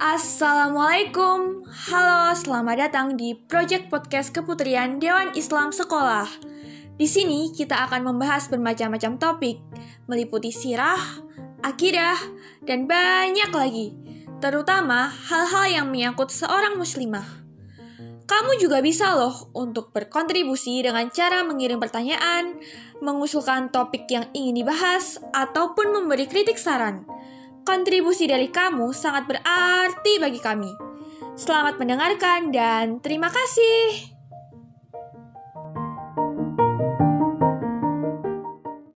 Assalamualaikum, halo, selamat datang di Project Podcast Keputrian Dewan Islam Sekolah. Di sini kita akan membahas bermacam-macam topik, meliputi sirah, akidah, dan banyak lagi, terutama hal-hal yang menyangkut seorang muslimah. Kamu juga bisa loh untuk berkontribusi dengan cara mengirim pertanyaan, mengusulkan topik yang ingin dibahas, ataupun memberi kritik saran. Kontribusi dari kamu sangat berarti bagi kami. Selamat mendengarkan dan terima kasih.